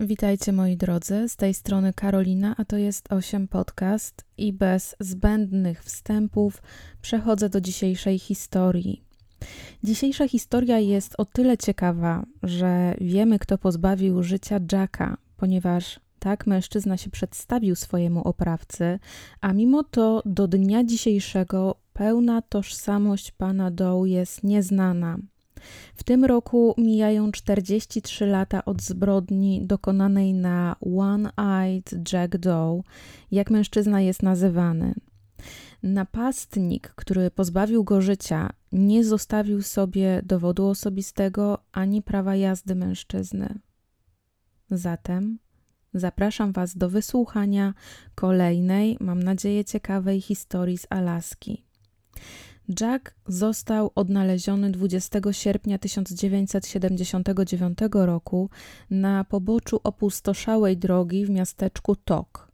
Witajcie moi drodzy, z tej strony Karolina, a to jest 8 podcast i bez zbędnych wstępów przechodzę do dzisiejszej historii. Dzisiejsza historia jest o tyle ciekawa, że wiemy, kto pozbawił życia Jacka, ponieważ tak mężczyzna się przedstawił swojemu oprawcy, a mimo to do dnia dzisiejszego pełna tożsamość pana Doe jest nieznana. W tym roku mijają 43 lata od zbrodni dokonanej na One-Eyed Jack Doe, jak mężczyzna jest nazywany. Napastnik, który pozbawił go życia, nie zostawił sobie dowodu osobistego ani prawa jazdy mężczyzny. Zatem zapraszam Was do wysłuchania kolejnej, mam nadzieję, ciekawej historii z Alaski. Jack został odnaleziony 20 sierpnia 1979 roku na poboczu opustoszałej drogi w miasteczku Tok.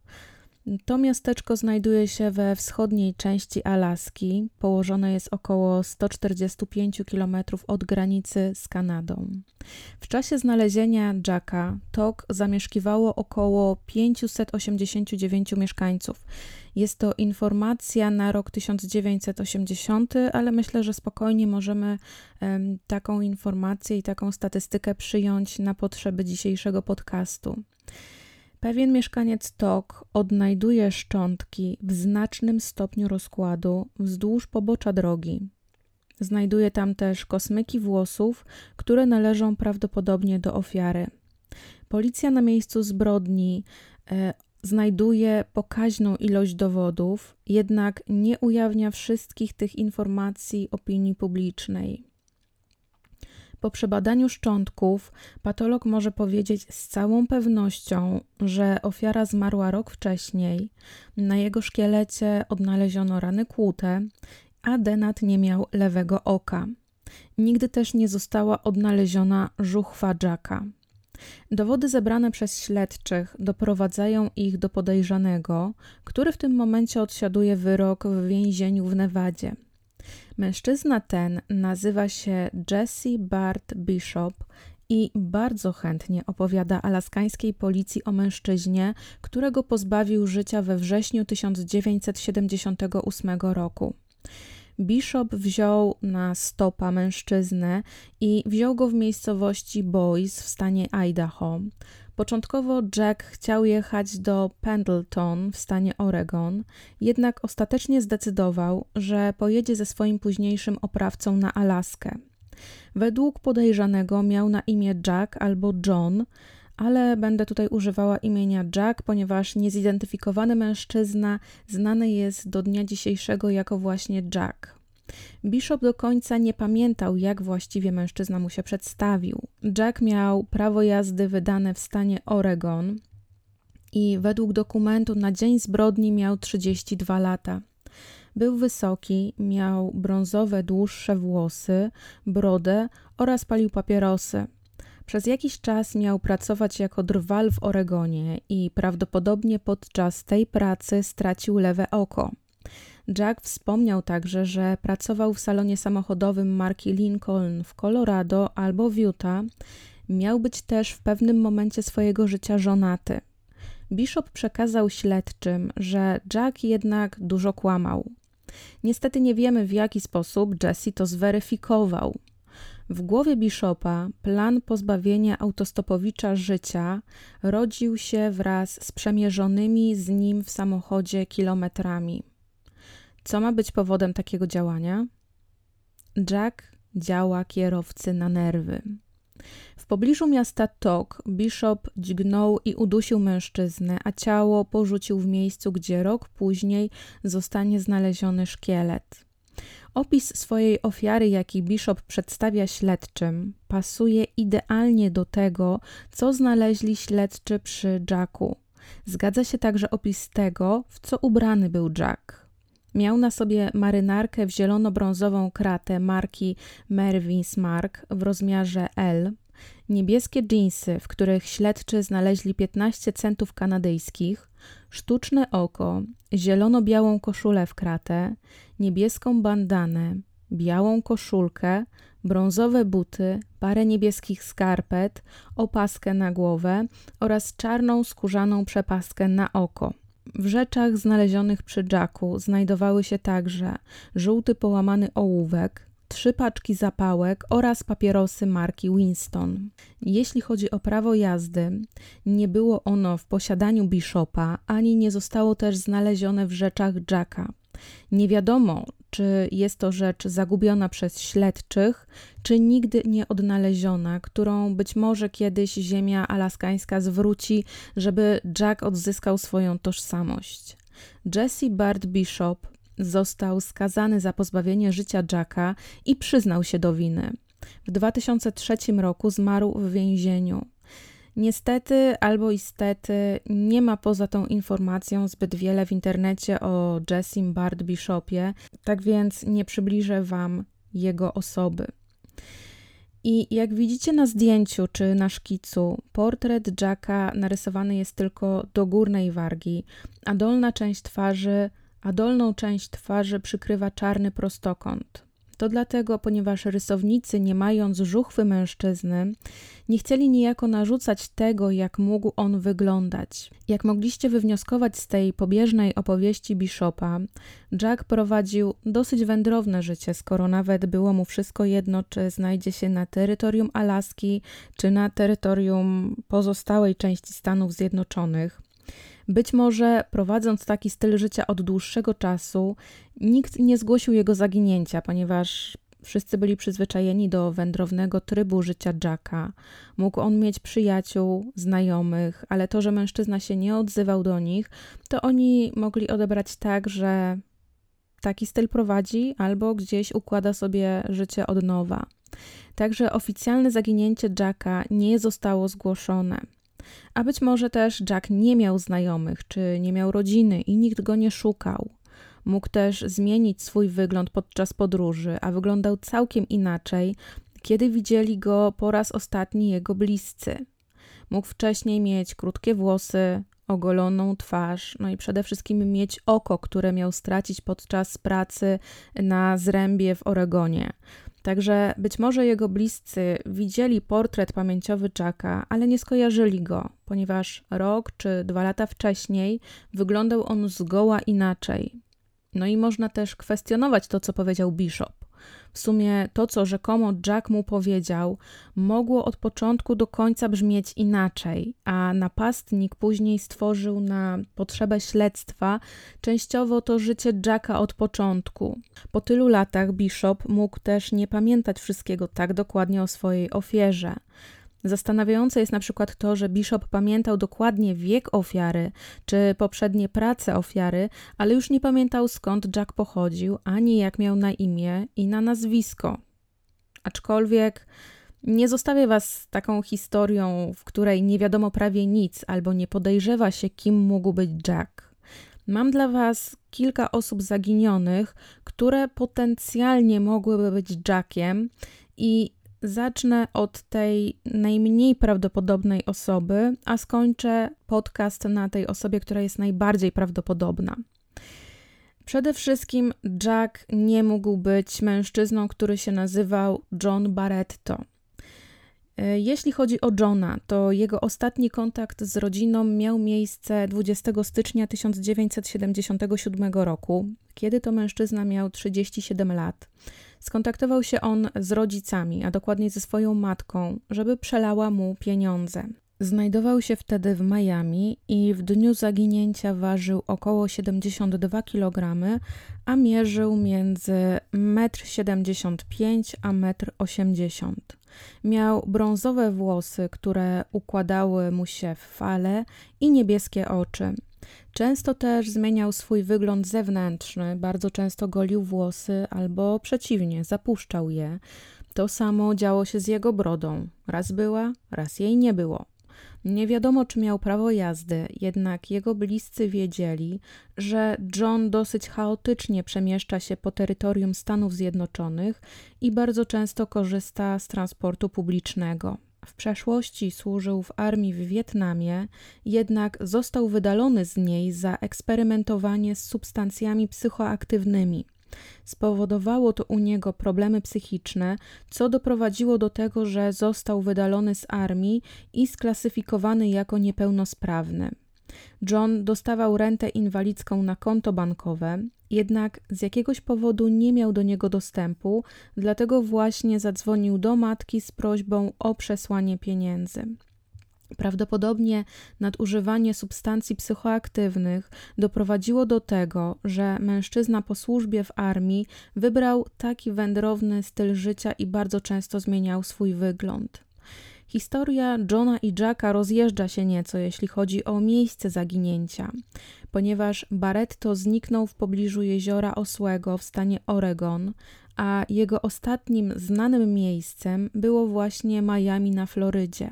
To miasteczko znajduje się we wschodniej części Alaski. Położone jest około 145 km od granicy z Kanadą. W czasie znalezienia Jacka Tok zamieszkiwało około 589 mieszkańców. Jest to informacja na rok 1980, ale myślę, że spokojnie możemy taką informację i taką statystykę przyjąć na potrzeby dzisiejszego podcastu. Pewien mieszkaniec Tok odnajduje szczątki w znacznym stopniu rozkładu wzdłuż pobocza drogi. Znajduje tam też kosmyki włosów, które należą prawdopodobnie do ofiary. Policja na miejscu zbrodni e, znajduje pokaźną ilość dowodów, jednak nie ujawnia wszystkich tych informacji opinii publicznej. Po przebadaniu szczątków patolog może powiedzieć z całą pewnością, że ofiara zmarła rok wcześniej. Na jego szkielecie odnaleziono rany kłute, a Denat nie miał lewego oka. Nigdy też nie została odnaleziona żuchwa Jacka. Dowody zebrane przez śledczych doprowadzają ich do podejrzanego, który w tym momencie odsiaduje wyrok w więzieniu w Nevadzie. Mężczyzna ten nazywa się Jesse Bart Bishop i bardzo chętnie opowiada alaskańskiej policji o mężczyźnie, którego pozbawił życia we wrześniu 1978 roku. Bishop wziął na stopa mężczyznę i wziął go w miejscowości Boise w stanie Idaho. Początkowo Jack chciał jechać do Pendleton w stanie Oregon, jednak ostatecznie zdecydował, że pojedzie ze swoim późniejszym oprawcą na Alaskę. Według podejrzanego miał na imię Jack albo John, ale będę tutaj używała imienia Jack, ponieważ niezidentyfikowany mężczyzna znany jest do dnia dzisiejszego jako właśnie Jack. Bishop do końca nie pamiętał, jak właściwie mężczyzna mu się przedstawił. Jack miał prawo jazdy wydane w stanie Oregon i według dokumentu na dzień zbrodni miał 32 lata. Był wysoki, miał brązowe, dłuższe włosy, brodę oraz palił papierosy. Przez jakiś czas miał pracować jako drwal w Oregonie i prawdopodobnie podczas tej pracy stracił lewe oko. Jack wspomniał także, że pracował w salonie samochodowym marki Lincoln w Colorado albo w Utah. Miał być też w pewnym momencie swojego życia żonaty. Bishop przekazał śledczym, że Jack jednak dużo kłamał. Niestety nie wiemy w jaki sposób Jesse to zweryfikował. W głowie Bishopa plan pozbawienia autostopowicza życia rodził się wraz z przemierzonymi z nim w samochodzie kilometrami. Co ma być powodem takiego działania? Jack działa kierowcy na nerwy. W pobliżu miasta Tok Bishop dźgnął i udusił mężczyznę, a ciało porzucił w miejscu, gdzie rok później zostanie znaleziony szkielet. Opis swojej ofiary, jaki Bishop przedstawia śledczym, pasuje idealnie do tego, co znaleźli śledczy przy Jacku. Zgadza się także opis tego, w co ubrany był Jack. Miał na sobie marynarkę w zielono-brązową kratę marki Mervyn's Mark w rozmiarze L, niebieskie dżinsy, w których śledczy znaleźli 15 centów kanadyjskich, sztuczne oko, zielono-białą koszulę w kratę, niebieską bandanę, białą koszulkę, brązowe buty, parę niebieskich skarpet, opaskę na głowę oraz czarną skórzaną przepaskę na oko. W rzeczach znalezionych przy Jacku znajdowały się także żółty połamany ołówek, trzy paczki zapałek oraz papierosy marki Winston. Jeśli chodzi o prawo jazdy, nie było ono w posiadaniu Bishopa, ani nie zostało też znalezione w rzeczach Jacka. Nie wiadomo, czy jest to rzecz zagubiona przez śledczych, czy nigdy nie odnaleziona, którą być może kiedyś ziemia alaskańska zwróci, żeby Jack odzyskał swoją tożsamość. Jesse Bart Bishop został skazany za pozbawienie życia Jacka i przyznał się do winy. W 2003 roku zmarł w więzieniu. Niestety albo istety nie ma poza tą informacją zbyt wiele w internecie o Jessim Bard Bishopie, tak więc nie przybliżę Wam jego osoby. I jak widzicie na zdjęciu czy na szkicu, portret Jacka narysowany jest tylko do górnej wargi, a dolna część twarzy, a dolną część twarzy przykrywa czarny prostokąt. To dlatego, ponieważ rysownicy, nie mając żuchwy mężczyzny, nie chcieli niejako narzucać tego, jak mógł on wyglądać. Jak mogliście wywnioskować z tej pobieżnej opowieści Bishopa, Jack prowadził dosyć wędrowne życie, skoro nawet było mu wszystko jedno, czy znajdzie się na terytorium Alaski, czy na terytorium pozostałej części Stanów Zjednoczonych. Być może prowadząc taki styl życia od dłuższego czasu, nikt nie zgłosił jego zaginięcia, ponieważ wszyscy byli przyzwyczajeni do wędrownego trybu życia Jacka. Mógł on mieć przyjaciół, znajomych, ale to, że mężczyzna się nie odzywał do nich, to oni mogli odebrać tak, że taki styl prowadzi albo gdzieś układa sobie życie od nowa. Także oficjalne zaginięcie Jacka nie zostało zgłoszone. A być może też Jack nie miał znajomych, czy nie miał rodziny i nikt go nie szukał. Mógł też zmienić swój wygląd podczas podróży, a wyglądał całkiem inaczej, kiedy widzieli go po raz ostatni jego bliscy. Mógł wcześniej mieć krótkie włosy, ogoloną twarz, no i przede wszystkim mieć oko, które miał stracić podczas pracy na zrębie w Oregonie. Także być może jego bliscy widzieli portret pamięciowy Jacka, ale nie skojarzyli go, ponieważ rok czy dwa lata wcześniej wyglądał on zgoła inaczej. No i można też kwestionować to, co powiedział Bishop. W sumie to, co rzekomo Jack mu powiedział, mogło od początku do końca brzmieć inaczej, a napastnik później stworzył na potrzebę śledztwa częściowo to życie Jacka od początku. Po tylu latach Bishop mógł też nie pamiętać wszystkiego tak dokładnie o swojej ofierze. Zastanawiające jest na przykład to, że Bishop pamiętał dokładnie wiek ofiary czy poprzednie prace ofiary, ale już nie pamiętał skąd Jack pochodził, ani jak miał na imię i na nazwisko. Aczkolwiek nie zostawię was taką historią, w której nie wiadomo prawie nic albo nie podejrzewa się, kim mógł być Jack. Mam dla Was kilka osób zaginionych, które potencjalnie mogłyby być Jackiem, i Zacznę od tej najmniej prawdopodobnej osoby, a skończę podcast na tej osobie, która jest najbardziej prawdopodobna. Przede wszystkim Jack nie mógł być mężczyzną, który się nazywał John Barretto. E, jeśli chodzi o Johna, to jego ostatni kontakt z rodziną miał miejsce 20 stycznia 1977 roku, kiedy to mężczyzna miał 37 lat. Skontaktował się on z rodzicami, a dokładniej ze swoją matką, żeby przelała mu pieniądze. Znajdował się wtedy w Miami i w dniu zaginięcia ważył około 72 kg, a mierzył między 1,75 m a 1,80 m. Miał brązowe włosy, które układały mu się w fale i niebieskie oczy. Często też zmieniał swój wygląd zewnętrzny, bardzo często golił włosy albo przeciwnie, zapuszczał je. To samo działo się z jego brodą. Raz była, raz jej nie było. Nie wiadomo, czy miał prawo jazdy, jednak jego bliscy wiedzieli, że John dosyć chaotycznie przemieszcza się po terytorium Stanów Zjednoczonych i bardzo często korzysta z transportu publicznego. W przeszłości służył w armii w Wietnamie, jednak został wydalony z niej za eksperymentowanie z substancjami psychoaktywnymi. Spowodowało to u niego problemy psychiczne, co doprowadziło do tego, że został wydalony z armii i sklasyfikowany jako niepełnosprawny. John dostawał rentę inwalidzką na konto bankowe, jednak z jakiegoś powodu nie miał do niego dostępu, dlatego właśnie zadzwonił do matki z prośbą o przesłanie pieniędzy. Prawdopodobnie nadużywanie substancji psychoaktywnych doprowadziło do tego, że mężczyzna po służbie w armii wybrał taki wędrowny styl życia i bardzo często zmieniał swój wygląd. Historia Johna i Jacka rozjeżdża się nieco, jeśli chodzi o miejsce zaginięcia, ponieważ Barretto zniknął w pobliżu jeziora Osłego w stanie Oregon, a jego ostatnim znanym miejscem było właśnie Miami na Florydzie.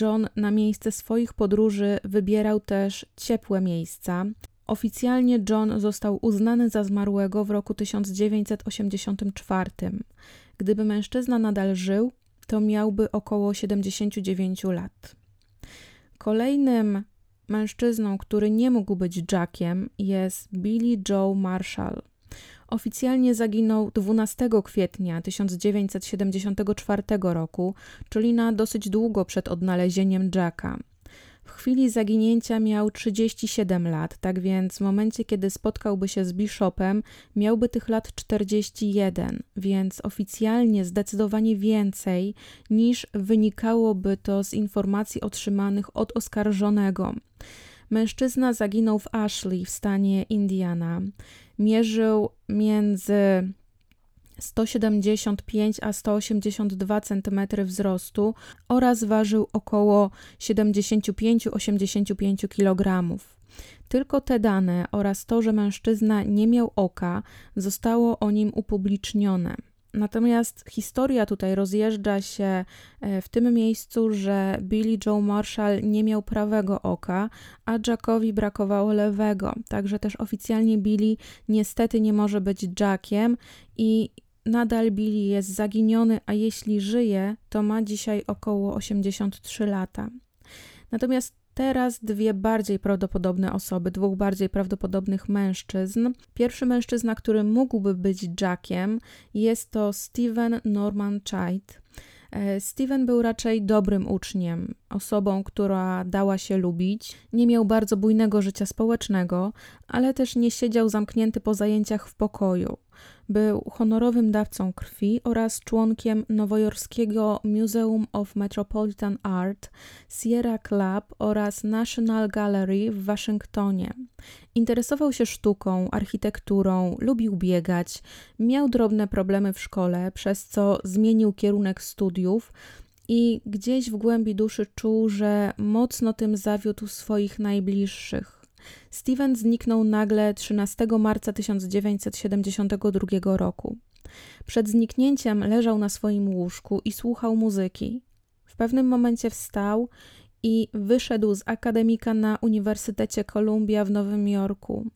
John na miejsce swoich podróży wybierał też ciepłe miejsca. Oficjalnie John został uznany za zmarłego w roku 1984. Gdyby mężczyzna nadal żył, to miałby około 79 lat. Kolejnym mężczyzną, który nie mógł być Jackiem, jest Billy Joe Marshall. Oficjalnie zaginął 12 kwietnia 1974 roku, czyli na dosyć długo przed odnalezieniem Jacka. W chwili zaginięcia miał 37 lat, tak więc w momencie, kiedy spotkałby się z Bishopem, miałby tych lat 41, więc oficjalnie zdecydowanie więcej niż wynikałoby to z informacji otrzymanych od oskarżonego. Mężczyzna zaginął w Ashley w stanie Indiana. Mierzył między 175 a 182 cm wzrostu oraz ważył około 75-85 kg. Tylko te dane oraz to, że mężczyzna nie miał oka, zostało o nim upublicznione. Natomiast historia tutaj rozjeżdża się e, w tym miejscu, że Billy Joe Marshall nie miał prawego oka, a Jackowi brakowało lewego. Także też oficjalnie Billy niestety nie może być Jackiem i nadal Billy jest zaginiony, a jeśli żyje, to ma dzisiaj około 83 lata. Natomiast teraz dwie bardziej prawdopodobne osoby, dwóch bardziej prawdopodobnych mężczyzn. Pierwszy mężczyzna, który mógłby być Jackiem, jest to Steven Norman Child. E, Steven był raczej dobrym uczniem, osobą, która dała się lubić. Nie miał bardzo bujnego życia społecznego, ale też nie siedział zamknięty po zajęciach w pokoju. Był honorowym dawcą krwi oraz członkiem nowojorskiego Museum of Metropolitan Art, Sierra Club oraz National Gallery w Waszyngtonie. Interesował się sztuką, architekturą, lubił biegać, miał drobne problemy w szkole, przez co zmienił kierunek studiów i gdzieś w głębi duszy czuł, że mocno tym zawiódł swoich najbliższych. Steven zniknął nagle 13 marca 1972 roku. Przed zniknięciem leżał na swoim łóżku i słuchał muzyki. W pewnym momencie wstał i wyszedł z akademika na Uniwersytecie Columbia w Nowym Jorku.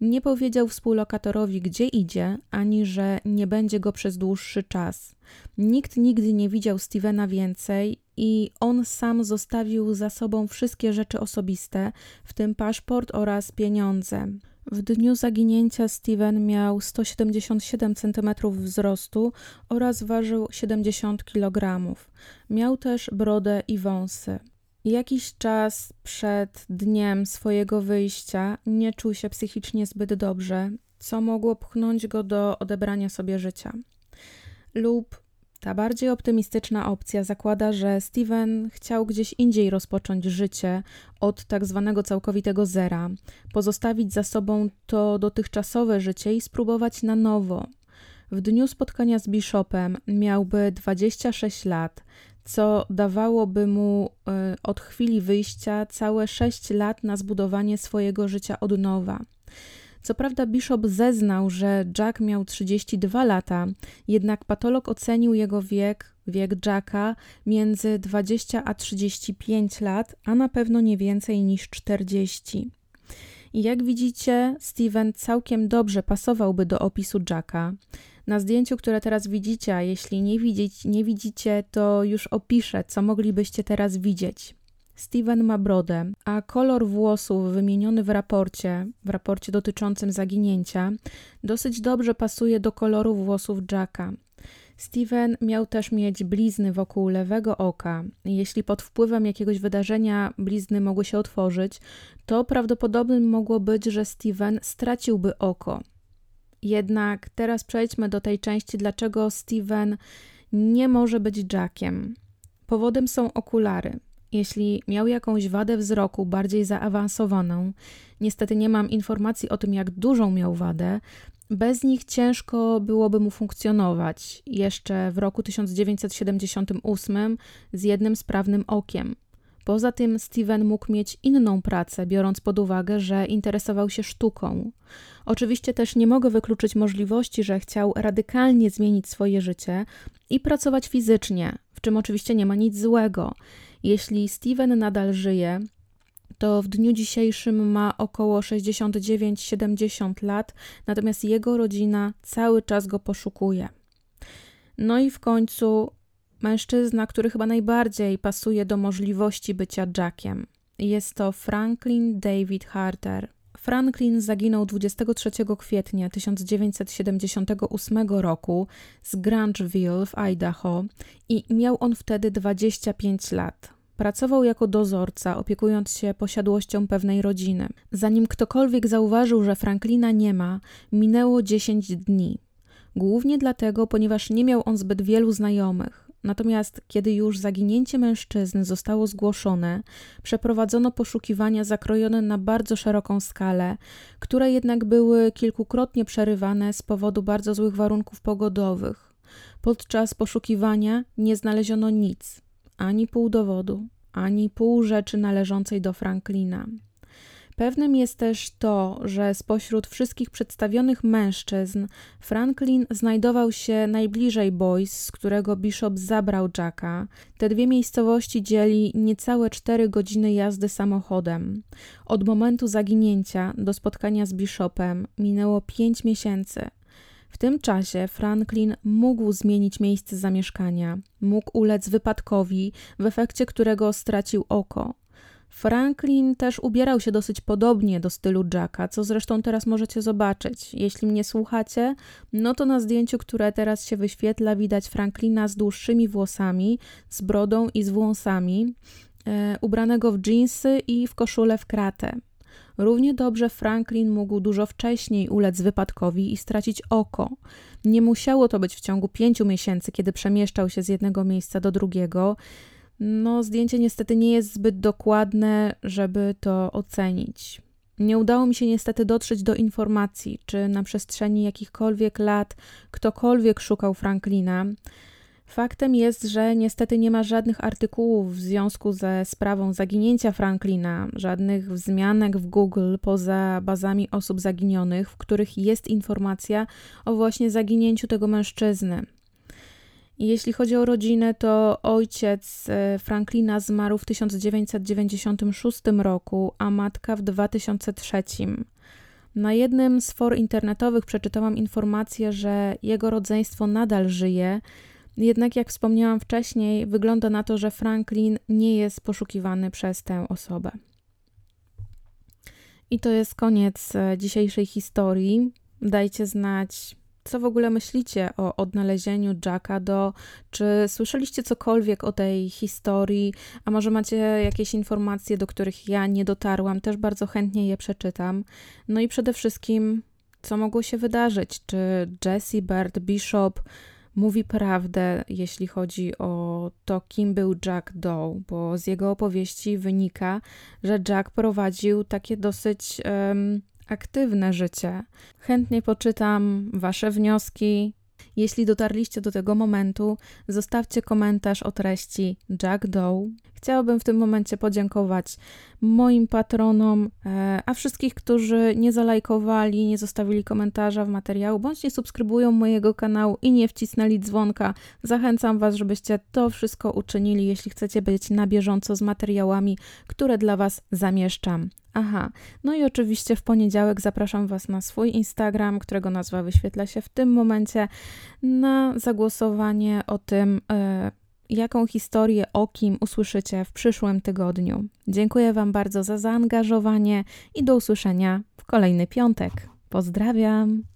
Nie powiedział współlokatorowi, gdzie idzie, ani że nie będzie go przez dłuższy czas. Nikt nigdy nie widział Stevena więcej i on sam zostawił za sobą wszystkie rzeczy osobiste, w tym paszport oraz pieniądze. W dniu zaginięcia Steven miał 177 cm wzrostu oraz ważył 70 kg. Miał też brodę i wąsy. Jakiś czas przed dniem swojego wyjścia nie czuł się psychicznie zbyt dobrze, co mogło pchnąć go do odebrania sobie życia. Lub ta bardziej optymistyczna opcja zakłada, że Steven chciał gdzieś indziej rozpocząć życie od tak zwanego całkowitego zera, pozostawić za sobą to dotychczasowe życie i spróbować na nowo. W dniu spotkania z Bishopem miałby 26 lat, co dawałoby mu y, od chwili wyjścia całe 6 lat na zbudowanie swojego życia od nowa. Co prawda, Bishop zeznał, że Jack miał 32 lata, jednak patolog ocenił jego wiek, wiek Jacka, między 20 a 35 lat, a na pewno nie więcej niż 40. I jak widzicie, Steven całkiem dobrze pasowałby do opisu Jacka. Na zdjęciu, które teraz widzicie, a jeśli nie, widzieć, nie widzicie, to już opiszę, co moglibyście teraz widzieć. Steven ma brodę, a kolor włosów wymieniony w raporcie, w raporcie dotyczącym zaginięcia, dosyć dobrze pasuje do koloru włosów Jacka. Steven miał też mieć blizny wokół lewego oka. Jeśli pod wpływem jakiegoś wydarzenia blizny mogły się otworzyć, to prawdopodobnym mogło być, że Steven straciłby oko. Jednak teraz przejdźmy do tej części, dlaczego Steven nie może być Jackiem. Powodem są okulary. Jeśli miał jakąś wadę wzroku bardziej zaawansowaną, niestety nie mam informacji o tym, jak dużą miał wadę, bez nich ciężko byłoby mu funkcjonować jeszcze w roku 1978 z jednym sprawnym okiem. Poza tym Steven mógł mieć inną pracę, biorąc pod uwagę, że interesował się sztuką. Oczywiście też nie mogę wykluczyć możliwości, że chciał radykalnie zmienić swoje życie i pracować fizycznie, w czym oczywiście nie ma nic złego. Jeśli Steven nadal żyje, to w dniu dzisiejszym ma około 69-70 lat, natomiast jego rodzina cały czas go poszukuje. No i w końcu mężczyzna, który chyba najbardziej pasuje do możliwości bycia Jackiem. Jest to Franklin David Harter. Franklin zaginął 23 kwietnia 1978 roku z Grangeville w Idaho i miał on wtedy 25 lat. Pracował jako dozorca, opiekując się posiadłością pewnej rodziny. Zanim ktokolwiek zauważył, że Franklina nie ma, minęło 10 dni. Głównie dlatego, ponieważ nie miał on zbyt wielu znajomych. Natomiast kiedy już zaginięcie mężczyzny zostało zgłoszone, przeprowadzono poszukiwania zakrojone na bardzo szeroką skalę, które jednak były kilkukrotnie przerywane z powodu bardzo złych warunków pogodowych. Podczas poszukiwania nie znaleziono nic, ani pół dowodu, ani pół rzeczy należącej do Franklina. Pewnym jest też to, że spośród wszystkich przedstawionych mężczyzn Franklin znajdował się najbliżej Boys, z którego Bishop zabrał Jacka. Te dwie miejscowości dzieli niecałe cztery godziny jazdy samochodem. Od momentu zaginięcia do spotkania z Bishopem minęło pięć miesięcy. W tym czasie Franklin mógł zmienić miejsce zamieszkania, mógł ulec wypadkowi, w efekcie którego stracił oko. Franklin też ubierał się dosyć podobnie do stylu Jacka, co zresztą teraz możecie zobaczyć. Jeśli mnie słuchacie, no to na zdjęciu, które teraz się wyświetla, widać Franklina z dłuższymi włosami, z brodą i z włosami, e, ubranego w dżinsy i w koszulę w kratę. Równie dobrze Franklin mógł dużo wcześniej ulec wypadkowi i stracić oko. Nie musiało to być w ciągu pięciu miesięcy, kiedy przemieszczał się z jednego miejsca do drugiego. No, zdjęcie niestety nie jest zbyt dokładne, żeby to ocenić. Nie udało mi się niestety dotrzeć do informacji, czy na przestrzeni jakichkolwiek lat ktokolwiek szukał Franklina. Faktem jest, że niestety nie ma żadnych artykułów w związku ze sprawą zaginięcia Franklina, żadnych wzmianek w Google poza bazami osób zaginionych, w których jest informacja o właśnie zaginięciu tego mężczyzny. Jeśli chodzi o rodzinę, to ojciec e, Franklina zmarł w 1996 roku, a matka w 2003. Na jednym z for internetowych przeczytałam informację, że jego rodzeństwo nadal żyje, jednak jak wspomniałam wcześniej, wygląda na to, że Franklin nie jest poszukiwany przez tę osobę. I to jest koniec e, dzisiejszej historii. Dajcie znać, co w ogóle myślicie o odnalezieniu Jacka Do? Czy słyszeliście cokolwiek o tej historii? A może macie jakieś informacje, do których ja nie dotarłam? Też bardzo chętnie je przeczytam. No i przede wszystkim, co mogło się wydarzyć? Czy Jesse Bird Bishop mówi prawdę, jeśli chodzi o to, kim był Jack Doe, bo z jego opowieści wynika, że Jack prowadził takie dosyć um, aktywne życie. Chętnie poczytam Wasze wnioski. Jeśli dotarliście do tego momentu, zostawcie komentarz o treści Jack Doe. Chciałabym w tym momencie podziękować moim patronom, e, a wszystkich, którzy nie zalajkowali, nie zostawili komentarza w materiału, bądź nie subskrybują mojego kanału i nie wcisnęli dzwonka. Zachęcam Was, żebyście to wszystko uczynili, jeśli chcecie być na bieżąco z materiałami, które dla Was zamieszczam. Aha, no i oczywiście w poniedziałek zapraszam Was na swój Instagram, którego nazwa wyświetla się w tym momencie, na zagłosowanie o tym, e, jaką historię o kim usłyszycie w przyszłym tygodniu. Dziękuję Wam bardzo za zaangażowanie i do usłyszenia w kolejny piątek. Pozdrawiam!